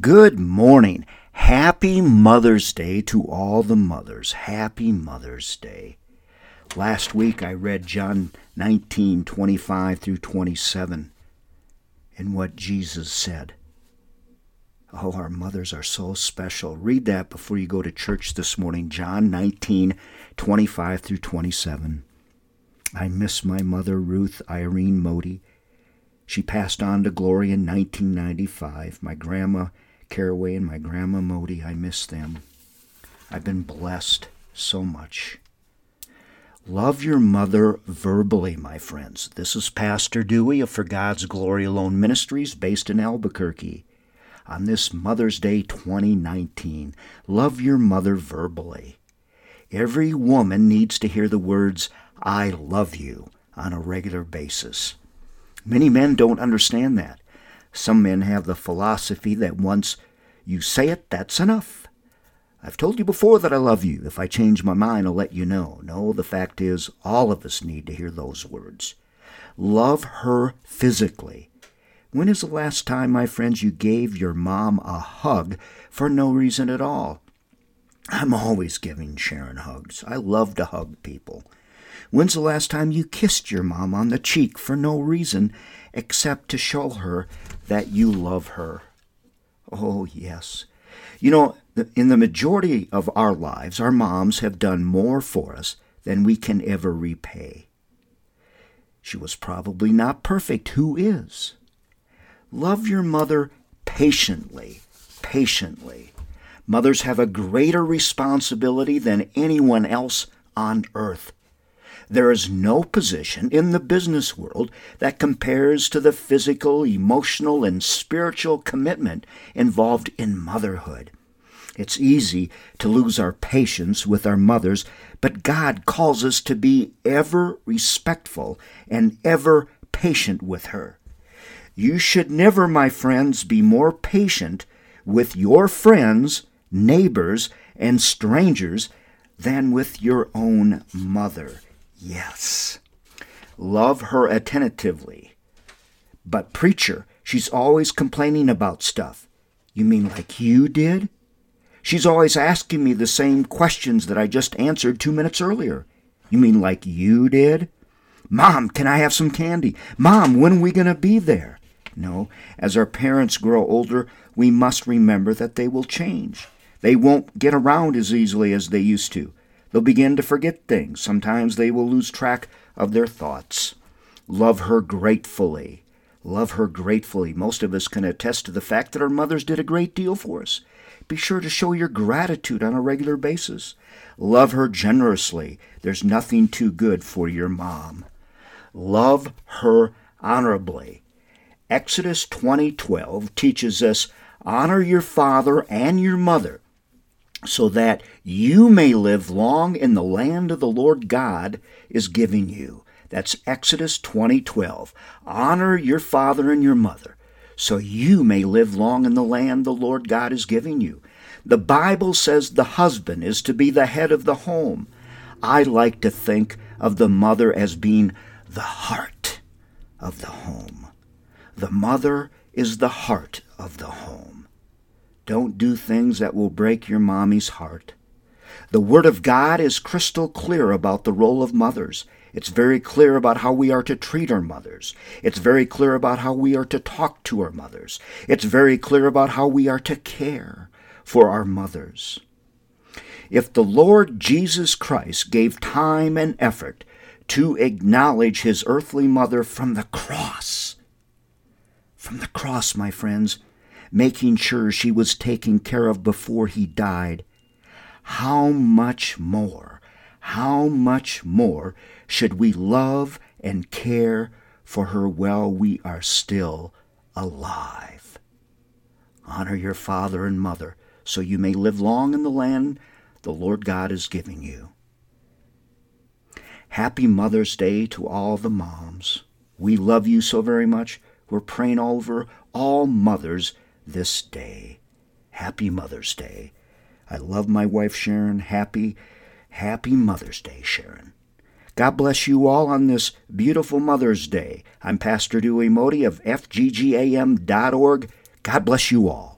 Good morning. Happy Mother's Day to all the mothers. Happy Mother's Day. Last week I read John 19, 25 through 27 and what Jesus said. Oh, our mothers are so special. Read that before you go to church this morning. John 19, 25 through 27. I miss my mother, Ruth Irene Moody. She passed on to glory in 1995. My grandma, Caraway, and my grandma Moody, I miss them. I've been blessed so much. Love your mother verbally, my friends. This is Pastor Dewey of For God's Glory Alone Ministries based in Albuquerque on this Mother's Day 2019. Love your mother verbally. Every woman needs to hear the words, I love you, on a regular basis. Many men don't understand that. Some men have the philosophy that once you say it, that's enough. I've told you before that I love you. If I change my mind, I'll let you know. No, the fact is, all of us need to hear those words. Love her physically. When is the last time, my friends, you gave your mom a hug for no reason at all? I'm always giving Sharon hugs. I love to hug people. When's the last time you kissed your mom on the cheek for no reason except to show her that you love her? Oh, yes. You know, in the majority of our lives, our moms have done more for us than we can ever repay. She was probably not perfect. Who is? Love your mother patiently, patiently. Mothers have a greater responsibility than anyone else on earth. There is no position in the business world that compares to the physical, emotional, and spiritual commitment involved in motherhood. It's easy to lose our patience with our mothers, but God calls us to be ever respectful and ever patient with her. You should never, my friends, be more patient with your friends, neighbors, and strangers than with your own mother. Yes. Love her attentively. But, preacher, she's always complaining about stuff. You mean like you did? She's always asking me the same questions that I just answered two minutes earlier. You mean like you did? Mom, can I have some candy? Mom, when are we going to be there? No, as our parents grow older, we must remember that they will change. They won't get around as easily as they used to. They'll begin to forget things. Sometimes they will lose track of their thoughts. Love her gratefully. Love her gratefully. Most of us can attest to the fact that our mothers did a great deal for us. Be sure to show your gratitude on a regular basis. Love her generously. There's nothing too good for your mom. Love her honorably. Exodus 20:12 teaches us honor your father and your mother so that you may live long in the land of the Lord God is giving you. That's Exodus 20:12. Honor your father and your mother so you may live long in the land the Lord God is giving you. The Bible says the husband is to be the head of the home. I like to think of the mother as being the heart of the home. The mother is the heart of the home. Don't do things that will break your mommy's heart. The Word of God is crystal clear about the role of mothers. It's very clear about how we are to treat our mothers. It's very clear about how we are to talk to our mothers. It's very clear about how we are to care for our mothers. If the Lord Jesus Christ gave time and effort to acknowledge his earthly mother from the cross, from the cross, my friends, making sure she was taken care of before he died. How much more, how much more should we love and care for her while we are still alive? Honor your father and mother so you may live long in the land the Lord God is giving you. Happy Mother's Day to all the moms. We love you so very much. We're praying over all mothers this day. Happy Mother's Day. I love my wife Sharon. Happy, happy Mother's Day, Sharon. God bless you all on this beautiful Mother's Day. I'm Pastor Dewey Moody of FGGAM.org. God bless you all.